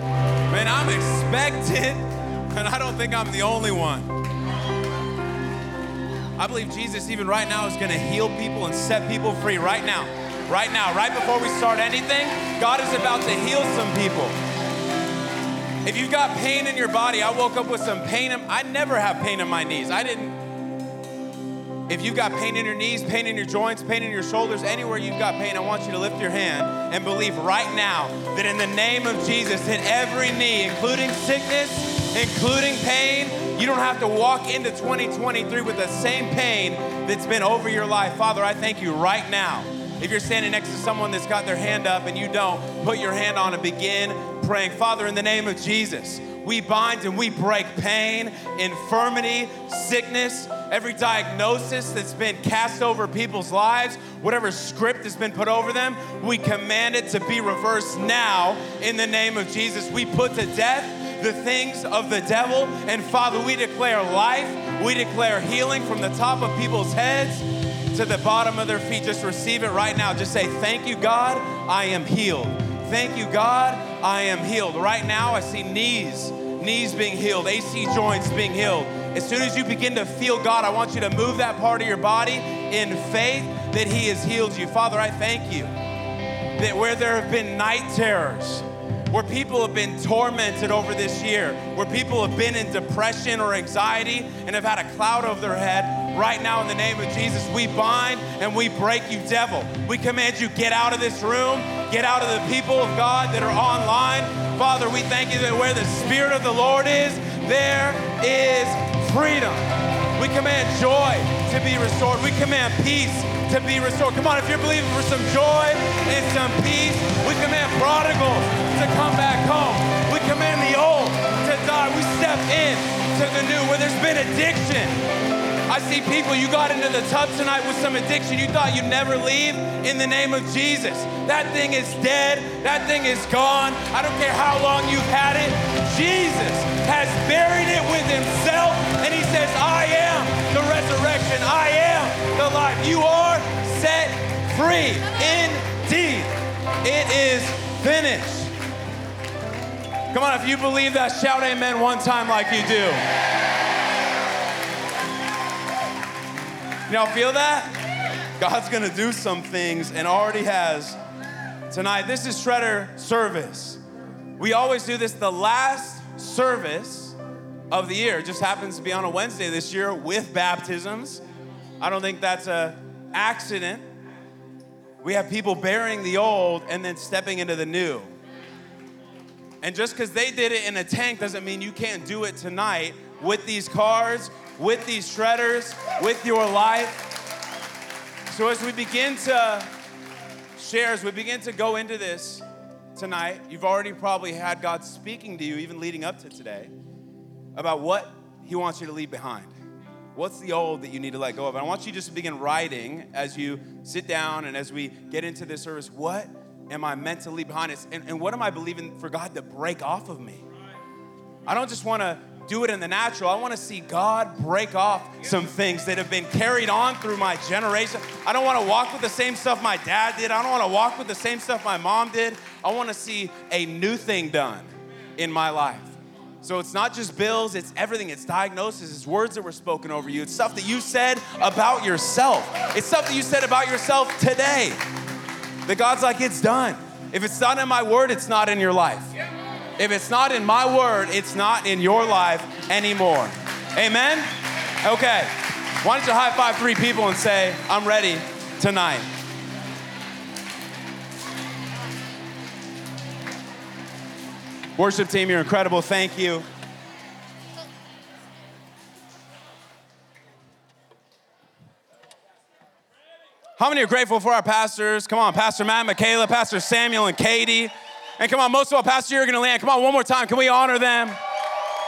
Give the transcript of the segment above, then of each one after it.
Man, I'm expectant, and I don't think I'm the only one. I believe Jesus, even right now, is going to heal people and set people free right now. Right now, right before we start anything, God is about to heal some people. If you've got pain in your body, I woke up with some pain. In, I never have pain in my knees. I didn't. If you've got pain in your knees, pain in your joints, pain in your shoulders, anywhere you've got pain, I want you to lift your hand and believe right now that in the name of Jesus, hit every knee, including sickness, including pain. You don't have to walk into 2023 with the same pain that's been over your life. Father, I thank you right now. If you're standing next to someone that's got their hand up and you don't, put your hand on and begin praying. Father, in the name of Jesus, we bind and we break pain, infirmity, sickness, every diagnosis that's been cast over people's lives, whatever script has been put over them, we command it to be reversed now in the name of Jesus. We put to death the things of the devil, and Father, we declare life, we declare healing from the top of people's heads to the bottom of their feet. Just receive it right now. Just say, Thank you, God, I am healed. Thank you, God, I am healed. Right now, I see knees, knees being healed, AC joints being healed. As soon as you begin to feel God, I want you to move that part of your body in faith that He has healed you. Father, I thank you that where there have been night terrors, where people have been tormented over this year, where people have been in depression or anxiety and have had a cloud over their head, right now in the name of Jesus, we bind and we break you, devil. We command you, get out of this room, get out of the people of God that are online. Father, we thank you that where the Spirit of the Lord is, there is freedom. We command joy to be restored. We command peace to be restored. Come on, if you're believing for some joy and some peace, we command prodigals to come back home. We command the old to die. We step in to the new where there's been addiction. I see people, you got into the tub tonight with some addiction. You thought you'd never leave in the name of Jesus. That thing is dead. That thing is gone. I don't care how long you've had it. Jesus has buried it with himself, and he says, I am the resurrection. I am the life. You are set free. Indeed, it is finished. Come on, if you believe that, shout amen one time like you do. Y'all feel that? God's gonna do some things and already has tonight. This is Shredder service. We always do this the last service of the year. It just happens to be on a Wednesday this year with baptisms. I don't think that's a accident. We have people burying the old and then stepping into the new. And just because they did it in a tank doesn't mean you can't do it tonight with these cars, with these shredders, with your life. So as we begin to share, as we begin to go into this tonight, you've already probably had God speaking to you, even leading up to today, about what He wants you to leave behind. What's the old that you need to let go of? And I want you just to begin writing as you sit down and as we get into this service. What am I meant to leave behind? And, and what am I believing for God to break off of me? I don't just want to do it in the natural. I want to see God break off some things that have been carried on through my generation. I don't want to walk with the same stuff my dad did. I don't want to walk with the same stuff my mom did. I want to see a new thing done in my life. So it's not just bills, it's everything. It's diagnosis, it's words that were spoken over you, it's stuff that you said about yourself. It's stuff that you said about yourself today. That God's like, it's done. If it's not in my word, it's not in your life. If it's not in my word, it's not in your life anymore. Amen? Okay. Why don't you high five three people and say, I'm ready tonight? Worship team, you're incredible. Thank you. How many are grateful for our pastors? Come on, Pastor Matt, Michaela, Pastor Samuel, and Katie. And come on, most of all, Pastor Jurgen and Leanne. Come on, one more time. Can we honor them?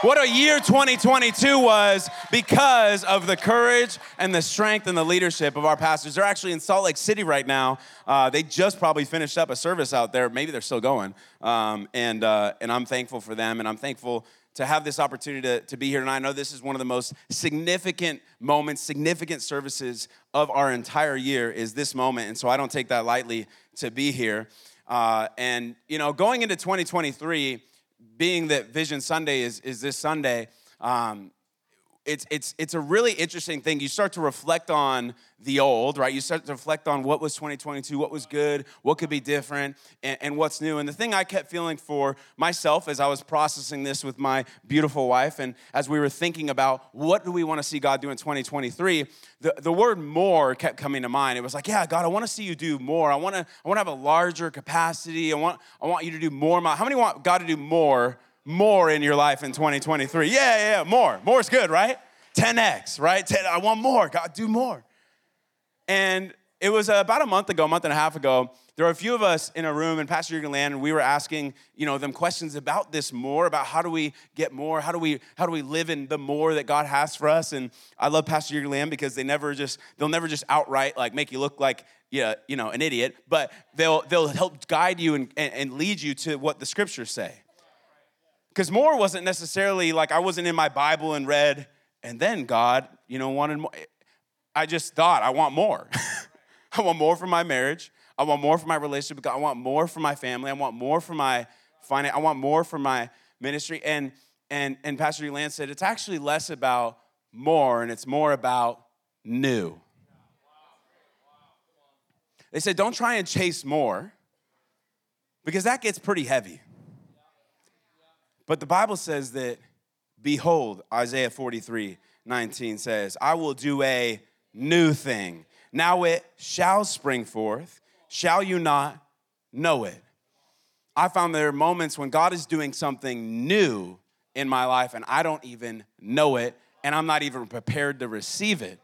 What a year 2022 was because of the courage and the strength and the leadership of our pastors. They're actually in Salt Lake City right now. Uh, they just probably finished up a service out there. Maybe they're still going. Um, and, uh, and I'm thankful for them, and I'm thankful to have this opportunity to, to be here tonight. I know this is one of the most significant moments, significant services of our entire year is this moment. And so I don't take that lightly to be here. Uh, and, you know, going into 2023, being that Vision Sunday is, is this Sunday, um, it's, it's, it's a really interesting thing. You start to reflect on the old, right? You start to reflect on what was 2022, what was good, what could be different, and, and, what's new. And the thing I kept feeling for myself as I was processing this with my beautiful wife, and as we were thinking about what do we want to see God do in 2023, the, the word more kept coming to mind. It was like, yeah, God, I want to see you do more. I want to I want to have a larger capacity. I want, I want you to do more. How many want God to do more? More in your life in 2023. Yeah, yeah, yeah, more. More is good, right? 10x, right? 10, I want more. God, do more. And it was uh, about a month ago, a month and a half ago, there were a few of us in a room and Pastor Jurgen Leanne, and we were asking, you know, them questions about this more, about how do we get more, how do we how do we live in the more that God has for us. And I love Pastor Jurgen Leanne because they never just they'll never just outright like make you look like yeah, you know, an idiot, but they'll they'll help guide you and, and lead you to what the scriptures say. Because more wasn't necessarily like I wasn't in my Bible and read, and then God, you know, wanted more. Eh, I just thought, I want more. I want more for my marriage. I want more for my relationship with God. I want more for my family. I want more for my finance. I want more for my ministry. And and and Pastor Lance said it's actually less about more and it's more about new. They said don't try and chase more because that gets pretty heavy. But the Bible says that, behold, Isaiah 43 19 says, I will do a new thing. Now it shall spring forth. Shall you not know it? I found there are moments when God is doing something new in my life and I don't even know it and I'm not even prepared to receive it.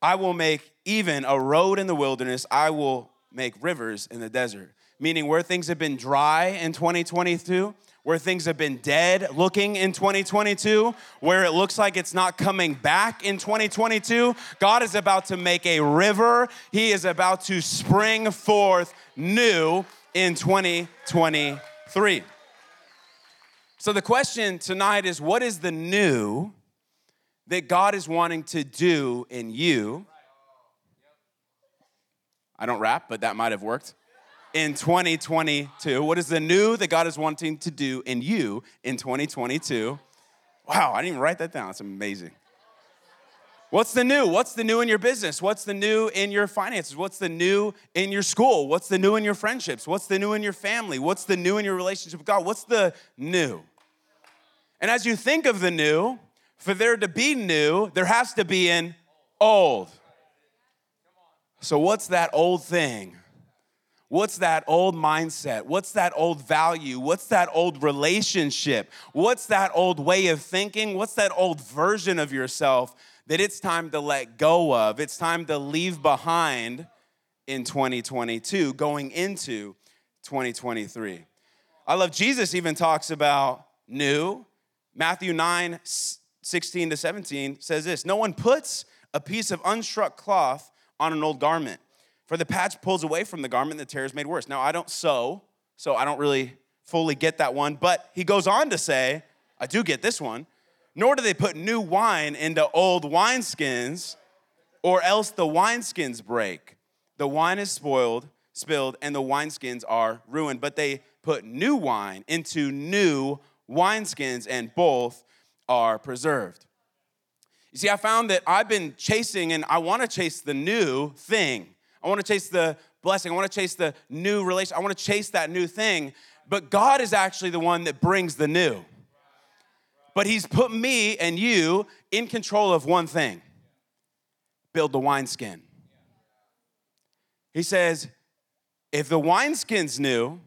I will make even a road in the wilderness, I will make rivers in the desert. Meaning, where things have been dry in 2022, where things have been dead looking in 2022, where it looks like it's not coming back in 2022. God is about to make a river, He is about to spring forth new in 2023. So, the question tonight is what is the new that God is wanting to do in you? I don't rap, but that might have worked in 2022? What is the new that God is wanting to do in you in 2022? Wow, I didn't even write that down. It's amazing. What's the new? What's the new in your business? What's the new in your finances? What's the new in your school? What's the new in your friendships? What's the new in your family? What's the new in your relationship with God? What's the new? And as you think of the new, for there to be new, there has to be an old. So, what's that old thing What's that old mindset? What's that old value? What's that old relationship? What's that old way of thinking? What's that old version of yourself that it's time to let go of? It's time to leave behind in 2022, going into 2023. I love Jesus even talks about new. Matthew 9, 16 to 17 says this No one puts a piece of unshrunk cloth on an old garment for the patch pulls away from the garment, the tear is made worse. Now, I don't sew, so I don't really fully get that one, but he goes on to say, I do get this one. Nor do they put new wine into old wineskins, or else the wineskins break. The wine is spoiled, spilled, and the wineskins are ruined. But they put new wine into new wineskins, and both are preserved. You see, I found that I've been chasing, and I want to chase the new thing. I want to chase the blessing. I want to chase the new relation. I want to chase that new thing. But God is actually the one that brings the new. But He's put me and you in control of one thing build the wineskin. He says, if the wineskin's new,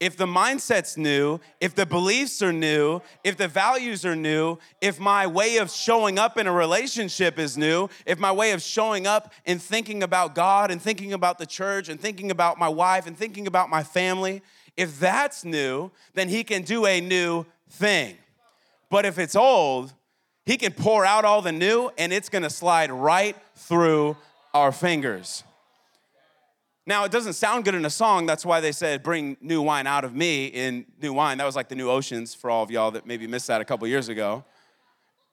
if the mindset's new, if the beliefs are new, if the values are new, if my way of showing up in a relationship is new, if my way of showing up and thinking about God and thinking about the church and thinking about my wife and thinking about my family, if that's new, then He can do a new thing. But if it's old, he can pour out all the new and it's gonna slide right through our fingers. Now, it doesn't sound good in a song. That's why they said, Bring new wine out of me in new wine. That was like the new oceans for all of y'all that maybe missed that a couple years ago.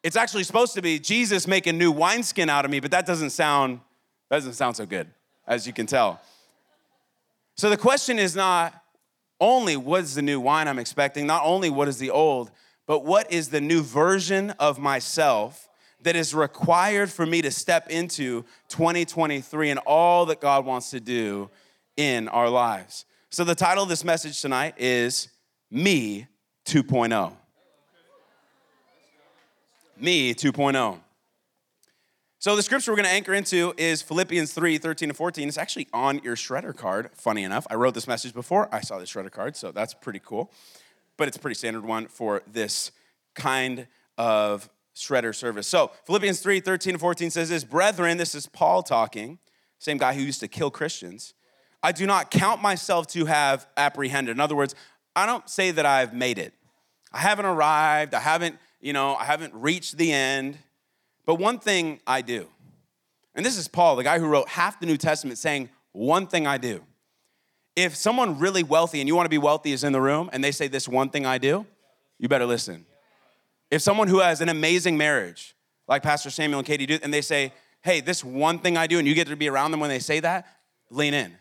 It's actually supposed to be Jesus making new wineskin out of me, but that doesn't sound that doesn't sound so good, as you can tell. So the question is not only what is the new wine I'm expecting, not only what is the old, but what is the new version of myself that is required for me to step into 2023 and all that God wants to do in our lives. So, the title of this message tonight is Me 2.0. Me 2.0. So, the scripture we're going to anchor into is Philippians 3 13 and 14. It's actually on your shredder card, funny enough. I wrote this message before I saw the shredder card, so that's pretty cool. But it's a pretty standard one for this kind of shredder service. So Philippians 3 13 and 14 says this Brethren, this is Paul talking, same guy who used to kill Christians. I do not count myself to have apprehended. In other words, I don't say that I've made it. I haven't arrived. I haven't, you know, I haven't reached the end. But one thing I do, and this is Paul, the guy who wrote half the New Testament, saying, One thing I do. If someone really wealthy and you want to be wealthy is in the room and they say, This one thing I do, you better listen. If someone who has an amazing marriage, like Pastor Samuel and Katie do, and they say, hey, this one thing I do, and you get to be around them when they say that, lean in.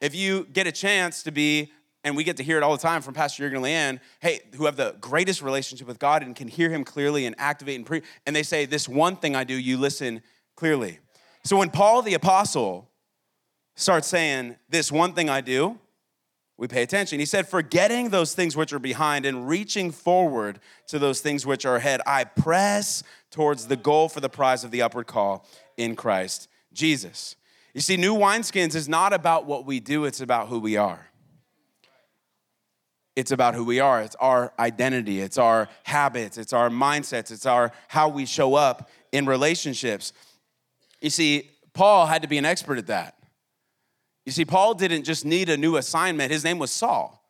If you get a chance to be, and we get to hear it all the time from Pastor Jurgen Leanne, hey, who have the greatest relationship with God and can hear Him clearly and activate and pre, and they say, this one thing I do, you listen clearly. So when Paul the Apostle starts saying, this one thing I do, we pay attention. He said, Forgetting those things which are behind and reaching forward to those things which are ahead, I press towards the goal for the prize of the upward call in Christ Jesus. You see, new wineskins is not about what we do, it's about who we are. It's about who we are. It's our identity, it's our habits, it's our mindsets, it's our how we show up in relationships. You see, Paul had to be an expert at that. You see, Paul didn't just need a new assignment, his name was Saul.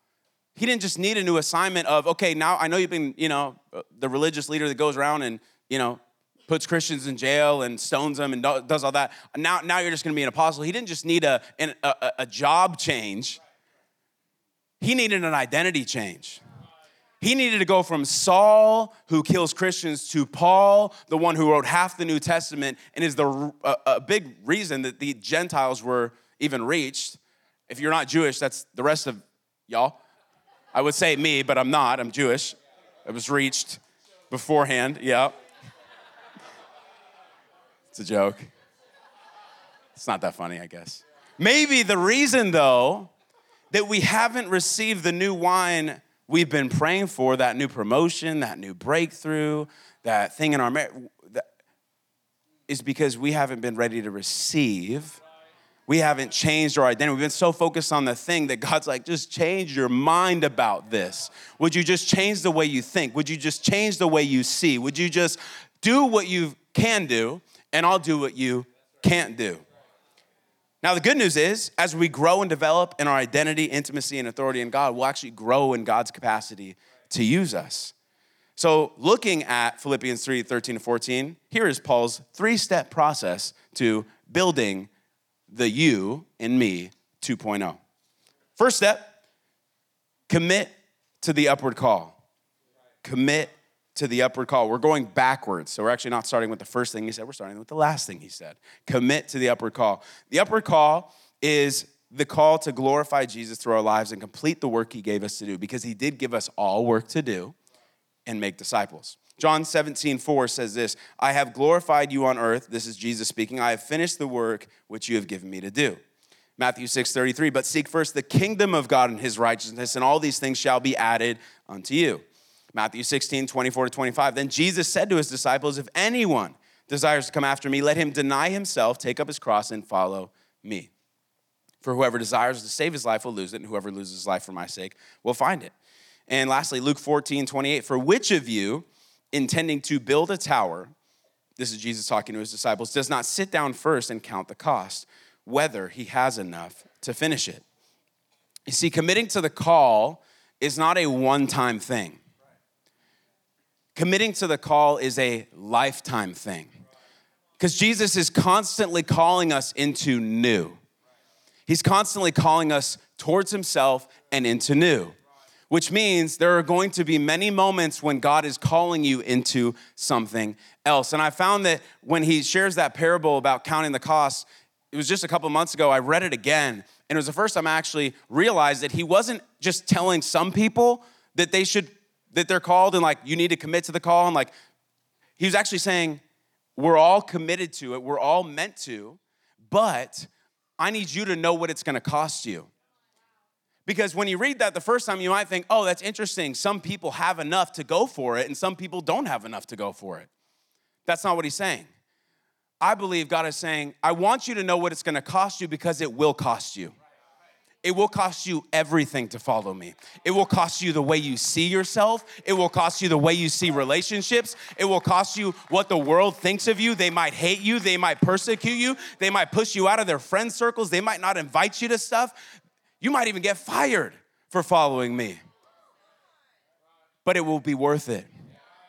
He didn't just need a new assignment of, okay, now I know you've been, you know, uh, the religious leader that goes around and, you know, puts Christians in jail and stones them and does all that. Now, now you're just gonna be an apostle. He didn't just need a, a, a job change, he needed an identity change. He needed to go from Saul, who kills Christians, to Paul, the one who wrote half the New Testament and is the, a, a big reason that the Gentiles were even reached. If you're not Jewish, that's the rest of y'all. I would say me, but I'm not. I'm Jewish. It was reached beforehand. Yeah. It's a joke. It's not that funny, I guess. Maybe the reason, though, that we haven't received the new wine we've been praying for, that new promotion, that new breakthrough, that thing in our marriage, is because we haven't been ready to receive we haven't changed our identity. We've been so focused on the thing that God's like, just change your mind about this. Would you just change the way you think? Would you just change the way you see? Would you just do what you can do, and I'll do what you can't do? Now, the good news is, as we grow and develop in our identity, intimacy, and authority in God, we'll actually grow in God's capacity to use us. So, looking at Philippians 3 13 to 14, here is Paul's three step process to building the you and me 2.0. First step, commit to the upward call. Commit to the upward call. We're going backwards. So we're actually not starting with the first thing he said, we're starting with the last thing he said. Commit to the upward call. The upward call is the call to glorify Jesus through our lives and complete the work he gave us to do because he did give us all work to do and make disciples. John 17, 4 says this I have glorified you on earth. This is Jesus speaking. I have finished the work which you have given me to do. Matthew 6, 33, but seek first the kingdom of God and his righteousness, and all these things shall be added unto you. Matthew 16, 24 to 25. Then Jesus said to his disciples, If anyone desires to come after me, let him deny himself, take up his cross, and follow me. For whoever desires to save his life will lose it, and whoever loses his life for my sake will find it. And lastly, Luke 14, 28. For which of you, intending to build a tower, this is Jesus talking to his disciples, does not sit down first and count the cost, whether he has enough to finish it. You see, committing to the call is not a one time thing. committing to the call is a lifetime thing. Because Jesus is constantly calling us into new. He's constantly calling us towards Himself and into new, which means there are going to be many moments when God is calling you into something else. And I found that when He shares that parable about counting the cost, it was just a couple months ago, I read it again. And it was the first time I actually realized that He wasn't just telling some people that they should, that they're called and like, you need to commit to the call. And like, He was actually saying, we're all committed to it, we're all meant to, but I need you to know what it's gonna cost you. Because when you read that the first time, you might think, oh, that's interesting. Some people have enough to go for it, and some people don't have enough to go for it. That's not what he's saying. I believe God is saying, I want you to know what it's gonna cost you because it will cost you. It will cost you everything to follow me. It will cost you the way you see yourself. It will cost you the way you see relationships. It will cost you what the world thinks of you. They might hate you. They might persecute you. They might push you out of their friend circles. They might not invite you to stuff. You might even get fired for following me. But it will be worth it.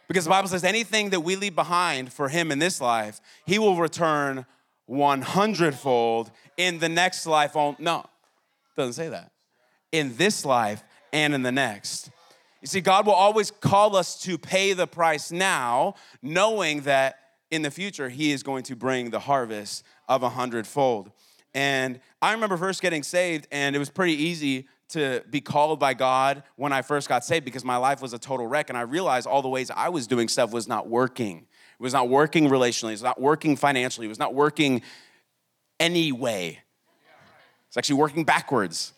Because the Bible says anything that we leave behind for Him in this life, He will return 100 fold in the next life. No, doesn't say that. In this life and in the next. You see, God will always call us to pay the price now, knowing that in the future He is going to bring the harvest of a hundredfold. And I remember first getting saved, and it was pretty easy to be called by God when I first got saved because my life was a total wreck. And I realized all the ways I was doing stuff was not working. It was not working relationally, it was not working financially, it was not working any way. It's actually working backwards.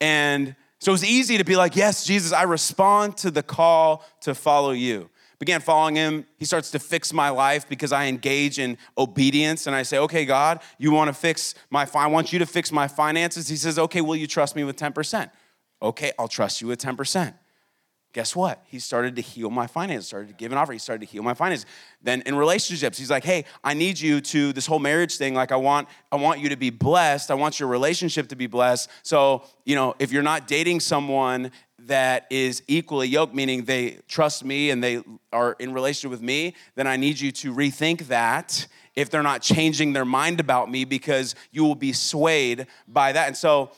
And so it was easy to be like, Yes, Jesus, I respond to the call to follow you. Began following him. He starts to fix my life because I engage in obedience and I say, Okay, God, you want to fix my, I want you to fix my finances. He says, Okay, will you trust me with 10%? Okay, I'll trust you with 10% guess what? He started to heal my finances, started to give an offer. He started to heal my finances. Then in relationships, he's like, hey, I need you to this whole marriage thing. Like, I want, I want you to be blessed. I want your relationship to be blessed. So, you know, if you're not dating someone that is equally yoked, meaning they trust me and they are in relationship with me, then I need you to rethink that if they're not changing their mind about me because you will be swayed by that. And so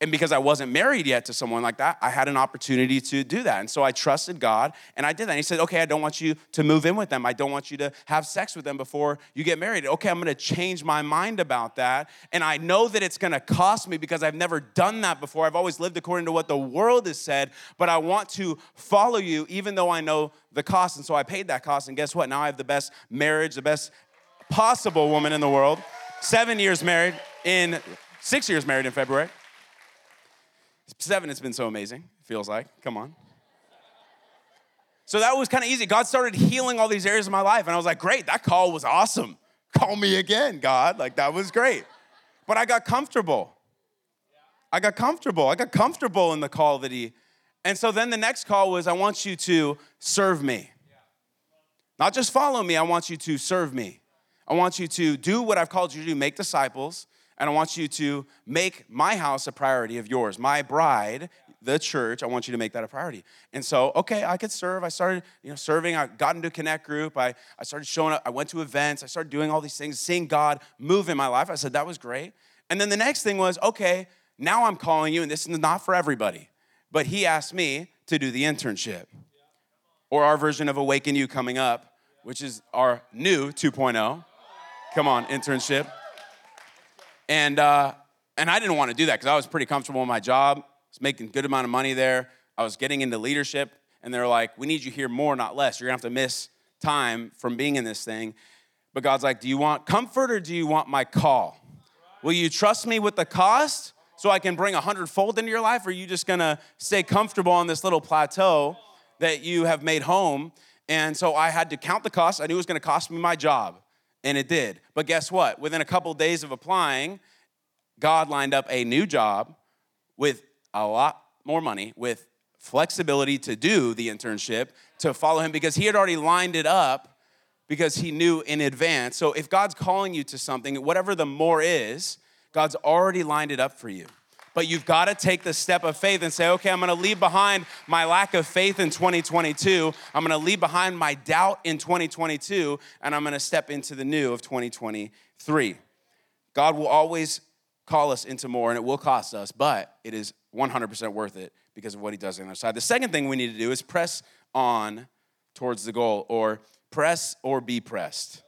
and because I wasn't married yet to someone like that, I had an opportunity to do that. And so I trusted God and I did that. And he said, Okay, I don't want you to move in with them. I don't want you to have sex with them before you get married. Okay, I'm gonna change my mind about that. And I know that it's gonna cost me because I've never done that before. I've always lived according to what the world has said, but I want to follow you even though I know the cost. And so I paid that cost. And guess what? Now I have the best marriage, the best possible woman in the world. Seven years married in, six years married in February. Seven, it's been so amazing, it feels like. Come on. So that was kind of easy. God started healing all these areas of my life. And I was like, great, that call was awesome. Call me again, God. Like, that was great. But I got comfortable. I got comfortable. I got comfortable in the call that He. And so then the next call was, I want you to serve me. Not just follow me, I want you to serve me. I want you to do what I've called you to do make disciples and I want you to make my house a priority of yours. My bride, the church, I want you to make that a priority. And so, okay, I could serve. I started, you know, serving. I got into connect group. I, I started showing up. I went to events. I started doing all these things, seeing God move in my life. I said, that was great. And then the next thing was, okay, now I'm calling you, and this is not for everybody. But he asked me to do the internship. Or our version of Awaken You coming up, which is our new 2.0. Come on, internship. And, uh, and I didn't want to do that because I was pretty comfortable in my job. I was making a good amount of money there. I was getting into leadership. And they're like, we need you here more, not less. You're going to have to miss time from being in this thing. But God's like, do you want comfort or do you want my call? Will you trust me with the cost so I can bring a hundredfold into your life? Or are you just going to stay comfortable on this little plateau that you have made home? And so I had to count the cost. I knew it was going to cost me my job and it did. But guess what? Within a couple of days of applying, God lined up a new job with a lot more money, with flexibility to do the internship, to follow him because he had already lined it up because he knew in advance. So if God's calling you to something, whatever the more is, God's already lined it up for you. But you've got to take the step of faith and say, okay, I'm gonna leave behind my lack of faith in 2022. I'm gonna leave behind my doubt in 2022, and I'm gonna step into the new of 2023. God will always call us into more, and it will cost us, but it is 100% worth it because of what He does on the other side. The second thing we need to do is press on towards the goal, or press or be pressed.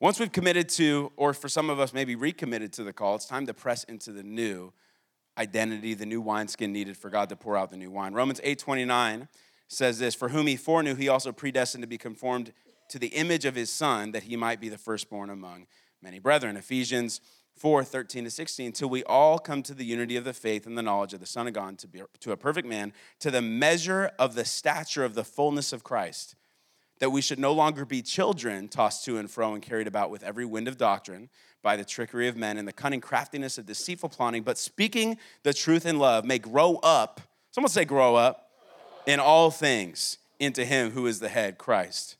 Once we've committed to, or for some of us, maybe recommitted to the call, it's time to press into the new identity, the new wineskin needed for God to pour out the new wine. Romans 8 29 says this For whom he foreknew, he also predestined to be conformed to the image of his son, that he might be the firstborn among many brethren. Ephesians 4 13 to 16, till we all come to the unity of the faith and the knowledge of the Son of God, to, be, to a perfect man, to the measure of the stature of the fullness of Christ that we should no longer be children tossed to and fro and carried about with every wind of doctrine by the trickery of men and the cunning craftiness of deceitful plotting, but speaking the truth in love may grow up. Someone say, grow up in all things into him who is the head, Christ,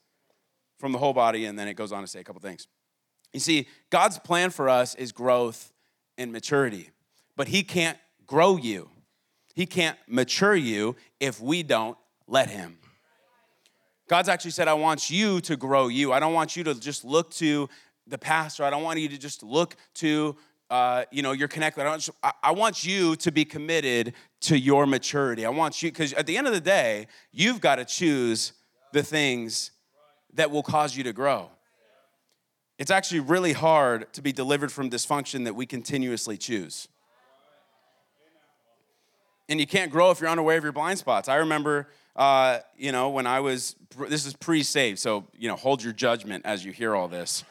from the whole body. And then it goes on to say a couple things. You see, God's plan for us is growth and maturity, but he can't grow you, he can't mature you if we don't let him. God's actually said, I want you to grow you. I don't want you to just look to the pastor. I don't want you to just look to, uh, you know, your connect. I, I, I want you to be committed to your maturity. I want you, because at the end of the day, you've got to choose the things that will cause you to grow. It's actually really hard to be delivered from dysfunction that we continuously choose. And you can't grow if you're unaware of your blind spots. I remember uh, you know, when I was, this is pre saved, so, you know, hold your judgment as you hear all this.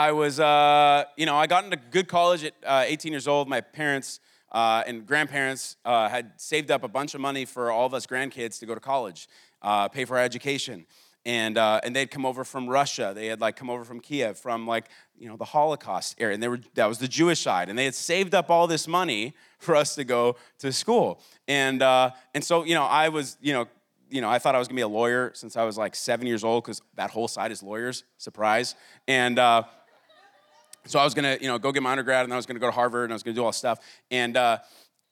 I was, uh, you know, I got into good college at uh, 18 years old. My parents uh, and grandparents uh, had saved up a bunch of money for all of us grandkids to go to college, uh, pay for our education and uh, and they'd come over from Russia. They had like come over from Kiev, from like you know the Holocaust era, and they were that was the Jewish side, and they had saved up all this money for us to go to school. And and so you know I was you know you know I thought I was gonna be a lawyer since I was like seven years old because that whole side is lawyers. Surprise. And uh, so I was gonna you know go get my undergrad, and I was gonna go to Harvard, and I was gonna do all stuff. And uh,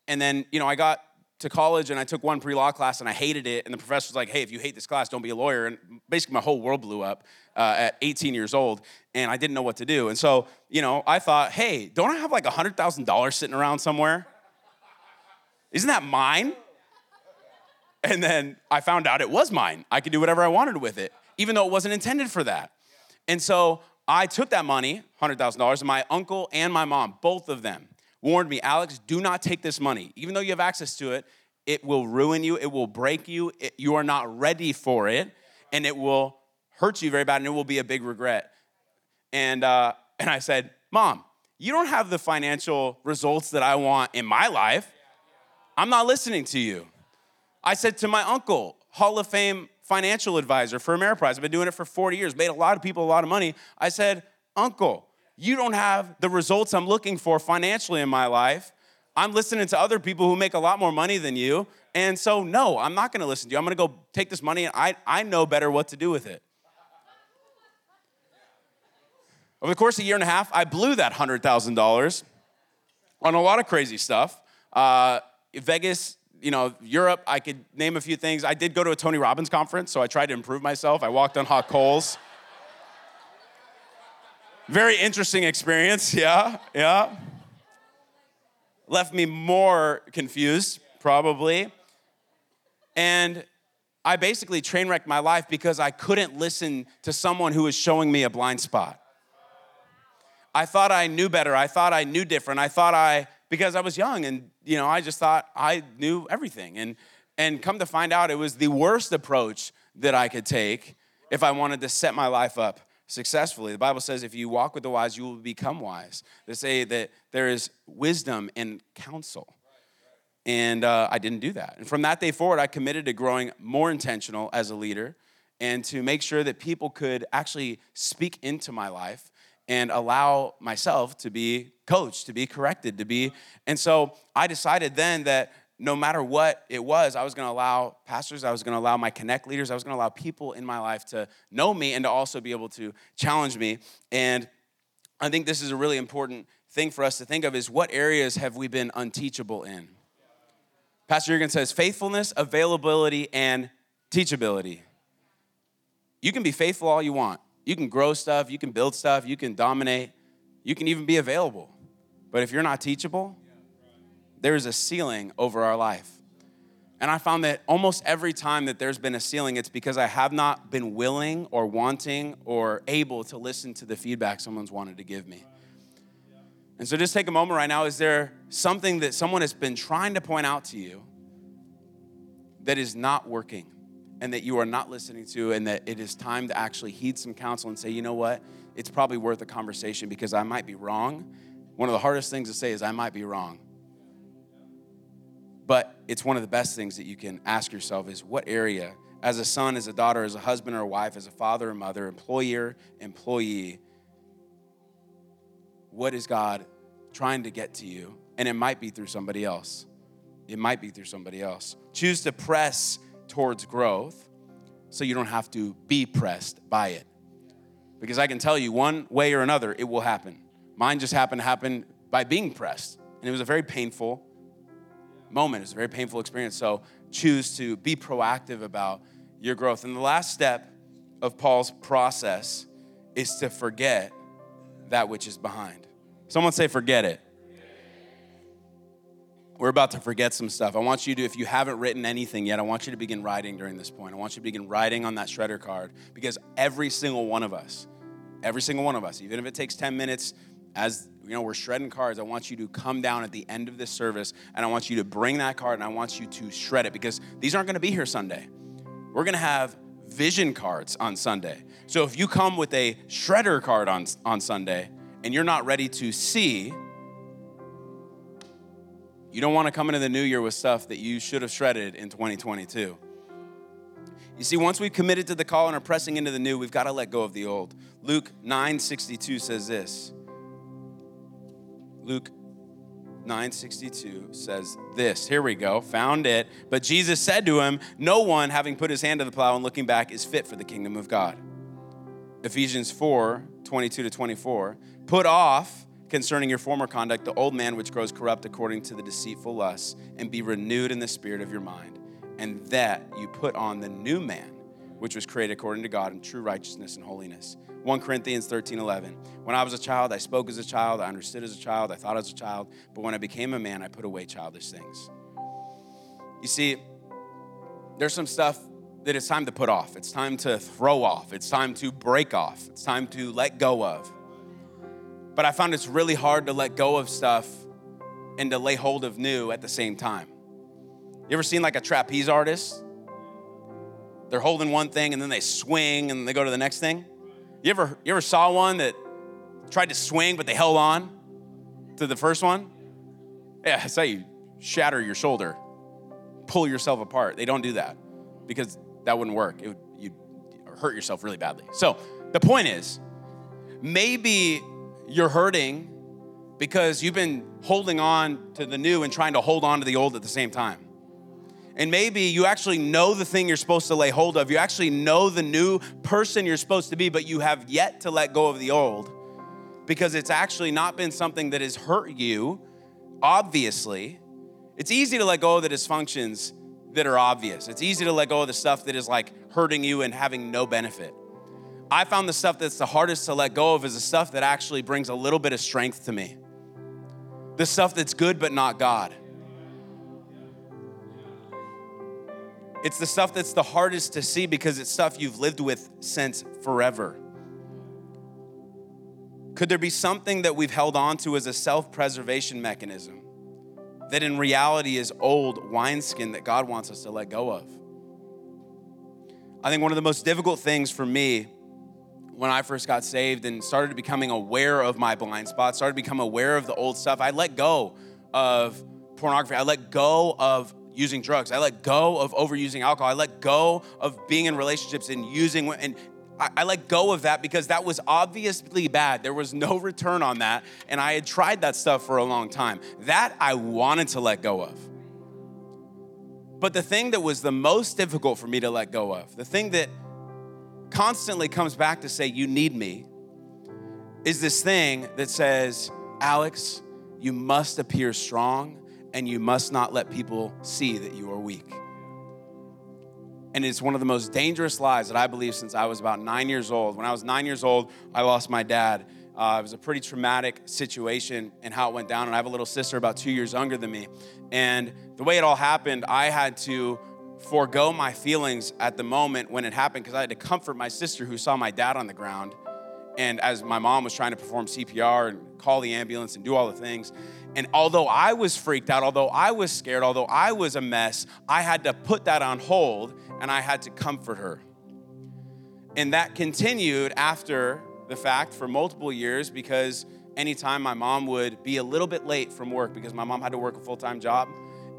and then you know I got to college and I took one pre law class and I hated it. And the professor was like, hey, if you hate this class, don't be a lawyer. And basically, my whole world blew up uh, at 18 years old and I didn't know what to do. And so, you know, I thought, hey, don't I have like $100,000 sitting around somewhere? Isn't that mine? And then I found out it was mine. I could do whatever I wanted with it, even though it wasn't intended for that. And so I took that money, $100,000, and my uncle and my mom, both of them, warned me, Alex, do not take this money. Even though you have access to it, it will ruin you, it will break you, it, you are not ready for it, and it will hurt you very bad, and it will be a big regret. And, uh, and I said, Mom, you don't have the financial results that I want in my life. I'm not listening to you. I said to my uncle, Hall of Fame financial advisor for Ameriprise, I've been doing it for 40 years, made a lot of people a lot of money. I said, Uncle, you don't have the results I'm looking for financially in my life. I'm listening to other people who make a lot more money than you. And so, no, I'm not gonna listen to you. I'm gonna go take this money and I, I know better what to do with it. Over the course of a year and a half, I blew that $100,000 on a lot of crazy stuff. Uh, Vegas, you know, Europe, I could name a few things. I did go to a Tony Robbins conference, so I tried to improve myself. I walked on hot coals. Very interesting experience, yeah, yeah. Left me more confused, probably. And I basically train wrecked my life because I couldn't listen to someone who was showing me a blind spot. I thought I knew better. I thought I knew different. I thought I, because I was young and, you know, I just thought I knew everything. And, and come to find out, it was the worst approach that I could take if I wanted to set my life up successfully. The Bible says if you walk with the wise, you will become wise. They say that there is wisdom in counsel. And uh, I didn't do that. And from that day forward, I committed to growing more intentional as a leader and to make sure that people could actually speak into my life and allow myself to be coached, to be corrected, to be. And so I decided then that no matter what it was, I was going to allow pastors, I was going to allow my connect leaders, I was going to allow people in my life to know me and to also be able to challenge me. And I think this is a really important thing for us to think of is what areas have we been unteachable in? Pastor Jurgen says faithfulness, availability, and teachability. You can be faithful all you want. You can grow stuff, you can build stuff, you can dominate, you can even be available. But if you're not teachable, there's a ceiling over our life. And I found that almost every time that there's been a ceiling, it's because I have not been willing or wanting or able to listen to the feedback someone's wanted to give me. And so just take a moment right now. Is there something that someone has been trying to point out to you that is not working and that you are not listening to, and that it is time to actually heed some counsel and say, you know what? It's probably worth a conversation because I might be wrong. One of the hardest things to say is, I might be wrong. But it's one of the best things that you can ask yourself is what area, as a son, as a daughter, as a husband or a wife, as a father or mother, employer, employee, what is God trying to get to you? And it might be through somebody else. It might be through somebody else. Choose to press towards growth so you don't have to be pressed by it. Because I can tell you, one way or another, it will happen. Mine just happened to happen by being pressed. And it was a very painful moment. It's a very painful experience. So choose to be proactive about your growth. And the last step of Paul's process is to forget that which is behind. Someone say, forget it. We're about to forget some stuff. I want you to, if you haven't written anything yet, I want you to begin writing during this point. I want you to begin writing on that shredder card because every single one of us, every single one of us, even if it takes 10 minutes, as you know, we're shredding cards. I want you to come down at the end of this service and I want you to bring that card and I want you to shred it because these aren't going to be here Sunday. We're going to have vision cards on Sunday. So if you come with a shredder card on, on Sunday and you're not ready to see, you don't want to come into the new year with stuff that you should have shredded in 2022. You see, once we've committed to the call and are pressing into the new, we've got to let go of the old. Luke 9 62 says this. Luke 962 says this. Here we go. Found it. But Jesus said to him, No one, having put his hand to the plow and looking back, is fit for the kingdom of God. Ephesians 4 22 to 24. Put off concerning your former conduct the old man which grows corrupt according to the deceitful lusts, and be renewed in the spirit of your mind, and that you put on the new man, which was created according to God in true righteousness and holiness. 1 Corinthians 13 11. When I was a child, I spoke as a child, I understood as a child, I thought as a child, but when I became a man, I put away childish things. You see, there's some stuff that it's time to put off, it's time to throw off, it's time to break off, it's time to let go of. But I found it's really hard to let go of stuff and to lay hold of new at the same time. You ever seen like a trapeze artist? They're holding one thing and then they swing and they go to the next thing. You ever, you ever saw one that tried to swing, but they held on to the first one? Yeah, it's how you shatter your shoulder, pull yourself apart. They don't do that because that wouldn't work. It would, you'd hurt yourself really badly. So the point is, maybe you're hurting because you've been holding on to the new and trying to hold on to the old at the same time. And maybe you actually know the thing you're supposed to lay hold of. You actually know the new person you're supposed to be, but you have yet to let go of the old because it's actually not been something that has hurt you, obviously. It's easy to let go of the dysfunctions that are obvious. It's easy to let go of the stuff that is like hurting you and having no benefit. I found the stuff that's the hardest to let go of is the stuff that actually brings a little bit of strength to me. The stuff that's good but not God. It's the stuff that's the hardest to see because it's stuff you've lived with since forever. Could there be something that we've held on to as a self preservation mechanism that in reality is old wineskin that God wants us to let go of? I think one of the most difficult things for me when I first got saved and started becoming aware of my blind spots, started becoming aware of the old stuff, I let go of pornography. I let go of using drugs. I let go of overusing alcohol. I let go of being in relationships and using and I, I let go of that because that was obviously bad. There was no return on that, and I had tried that stuff for a long time. That I wanted to let go of. But the thing that was the most difficult for me to let go of, the thing that constantly comes back to say, You need me, is this thing that says, Alex, you must appear strong and you must not let people see that you are weak. And it's one of the most dangerous lies that I believe since I was about nine years old. When I was nine years old, I lost my dad. Uh, it was a pretty traumatic situation and how it went down. And I have a little sister about two years younger than me. And the way it all happened, I had to forego my feelings at the moment when it happened because I had to comfort my sister who saw my dad on the ground. And as my mom was trying to perform CPR and call the ambulance and do all the things, and although I was freaked out, although I was scared, although I was a mess, I had to put that on hold and I had to comfort her. And that continued after the fact for multiple years because anytime my mom would be a little bit late from work because my mom had to work a full time job,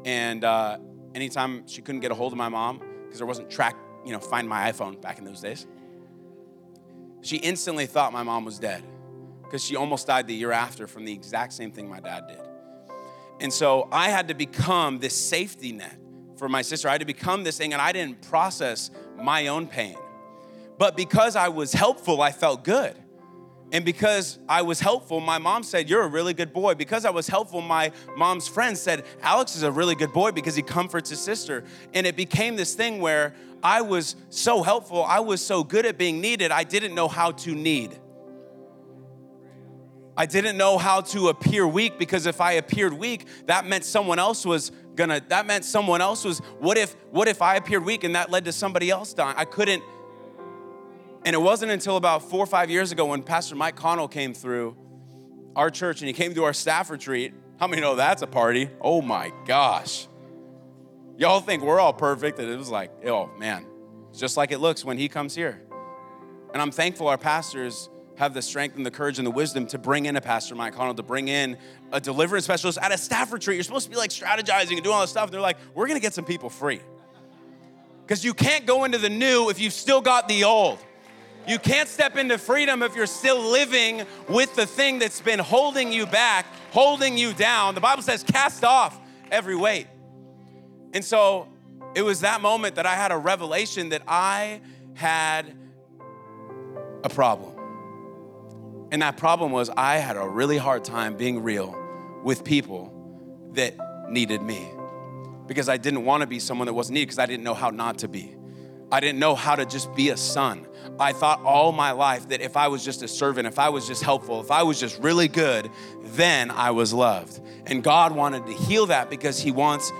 and uh, anytime she couldn't get a hold of my mom because there wasn't track, you know, find my iPhone back in those days, she instantly thought my mom was dead because she almost died the year after from the exact same thing my dad did. And so I had to become this safety net for my sister. I had to become this thing, and I didn't process my own pain. But because I was helpful, I felt good. And because I was helpful, my mom said, You're a really good boy. Because I was helpful, my mom's friend said, Alex is a really good boy because he comforts his sister. And it became this thing where I was so helpful, I was so good at being needed, I didn't know how to need. I didn't know how to appear weak because if I appeared weak, that meant someone else was gonna, that meant someone else was, what if, what if I appeared weak and that led to somebody else dying? I couldn't, and it wasn't until about four or five years ago when Pastor Mike Connell came through our church and he came to our staff retreat. How many know that's a party? Oh my gosh. Y'all think we're all perfect, and it was like, oh man, it's just like it looks when he comes here. And I'm thankful our pastors have the strength and the courage and the wisdom to bring in a Pastor Mike Connell, to bring in a deliverance specialist at a staff retreat. You're supposed to be like strategizing and doing all this stuff. And they're like, we're gonna get some people free. Because you can't go into the new if you've still got the old. You can't step into freedom if you're still living with the thing that's been holding you back, holding you down. The Bible says, cast off every weight. And so it was that moment that I had a revelation that I had a problem. And that problem was I had a really hard time being real with people that needed me because I didn't want to be someone that wasn't needed because I didn't know how not to be. I didn't know how to just be a son. I thought all my life that if I was just a servant, if I was just helpful, if I was just really good, then I was loved. And God wanted to heal that because He wants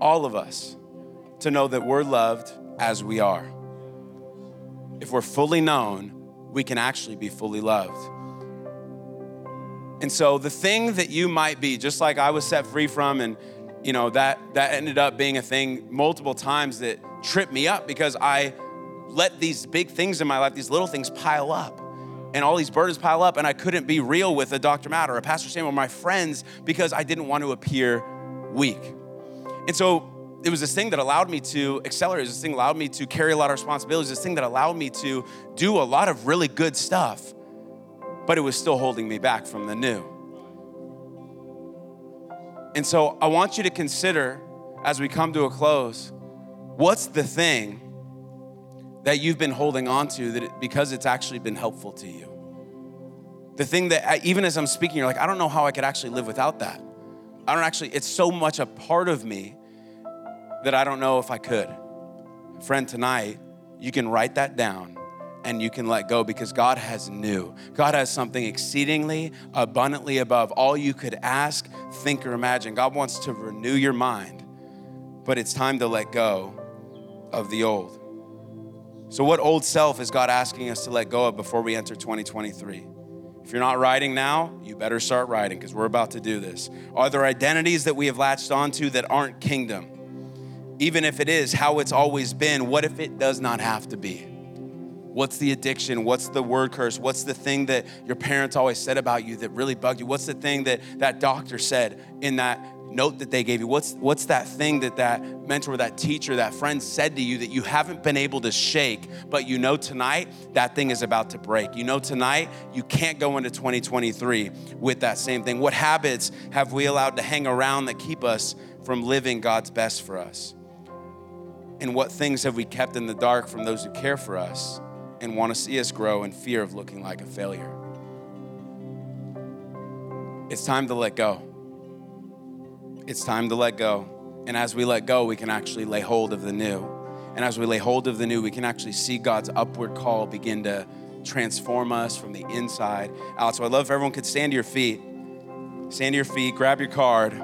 all of us to know that we're loved as we are. If we're fully known, we can actually be fully loved. And so the thing that you might be, just like I was set free from, and you know, that that ended up being a thing multiple times that tripped me up because I let these big things in my life, these little things pile up. And all these burdens pile up, and I couldn't be real with a Dr. Matt or a Pastor Sam or my friends because I didn't want to appear weak. And so it was this thing that allowed me to accelerate. This thing allowed me to carry a lot of responsibilities. This thing that allowed me to do a lot of really good stuff, but it was still holding me back from the new. And so I want you to consider as we come to a close what's the thing that you've been holding on to that it, because it's actually been helpful to you? The thing that, I, even as I'm speaking, you're like, I don't know how I could actually live without that. I don't actually, it's so much a part of me that I don't know if I could. Friend, tonight, you can write that down and you can let go because God has new. God has something exceedingly abundantly above all you could ask, think, or imagine. God wants to renew your mind, but it's time to let go of the old. So, what old self is God asking us to let go of before we enter 2023? If you're not writing now, you better start writing because we're about to do this. Are there identities that we have latched onto that aren't kingdom? Even if it is how it's always been, what if it does not have to be? What's the addiction? What's the word curse? What's the thing that your parents always said about you that really bugged you? What's the thing that that doctor said in that note that they gave you? What's what's that thing that that mentor, that teacher, that friend said to you that you haven't been able to shake, but you know tonight that thing is about to break. You know tonight you can't go into 2023 with that same thing. What habits have we allowed to hang around that keep us from living God's best for us? And what things have we kept in the dark from those who care for us and want to see us grow in fear of looking like a failure? It's time to let go. It's time to let go. And as we let go, we can actually lay hold of the new. And as we lay hold of the new, we can actually see God's upward call begin to transform us from the inside out. So I'd love if everyone could stand to your feet. Stand to your feet, grab your card,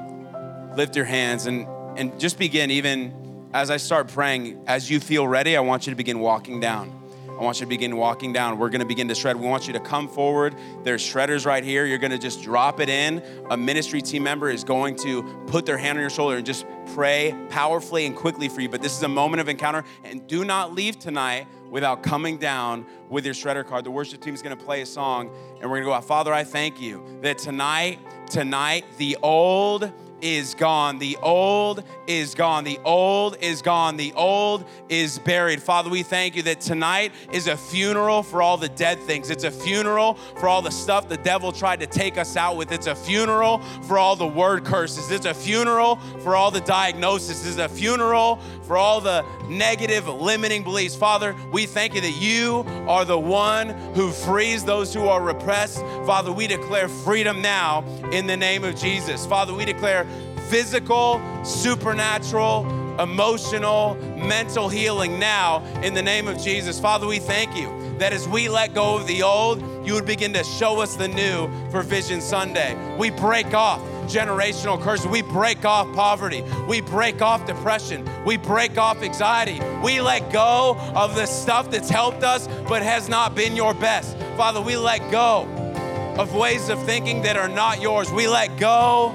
lift your hands, and, and just begin even as I start praying. As you feel ready, I want you to begin walking down. I want you to begin walking down. We're going to begin to shred. We want you to come forward. There's shredders right here. You're going to just drop it in. A ministry team member is going to put their hand on your shoulder and just pray powerfully and quickly for you. But this is a moment of encounter. And do not leave tonight without coming down with your shredder card. The worship team is going to play a song and we're going to go out. Father, I thank you that tonight, tonight, the old is gone. The old is gone. The old is gone. The old is buried. Father, we thank you that tonight is a funeral for all the dead things. It's a funeral for all the stuff the devil tried to take us out with. It's a funeral for all the word curses. It's a funeral for all the diagnosis. It's a funeral for all the negative, limiting beliefs. Father, we thank you that you are the one who frees those who are repressed. Father, we declare freedom now in the name of Jesus. Father, we declare physical, supernatural, emotional, mental healing now in the name of Jesus. Father, we thank you that as we let go of the old, you would begin to show us the new for Vision Sunday. We break off generational curses. We break off poverty. We break off depression. We break off anxiety. We let go of the stuff that's helped us but has not been your best. Father, we let go of ways of thinking that are not yours. We let go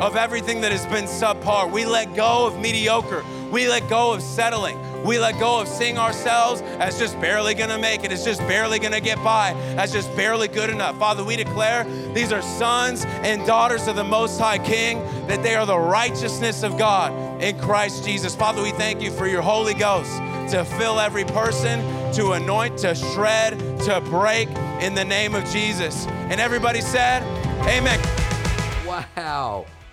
of everything that has been subpar. We let go of mediocre. We let go of settling. We let go of seeing ourselves as just barely gonna make it, as just barely gonna get by, as just barely good enough. Father, we declare these are sons and daughters of the Most High King, that they are the righteousness of God in Christ Jesus. Father, we thank you for your Holy Ghost to fill every person, to anoint, to shred, to break in the name of Jesus. And everybody said, Amen. Wow.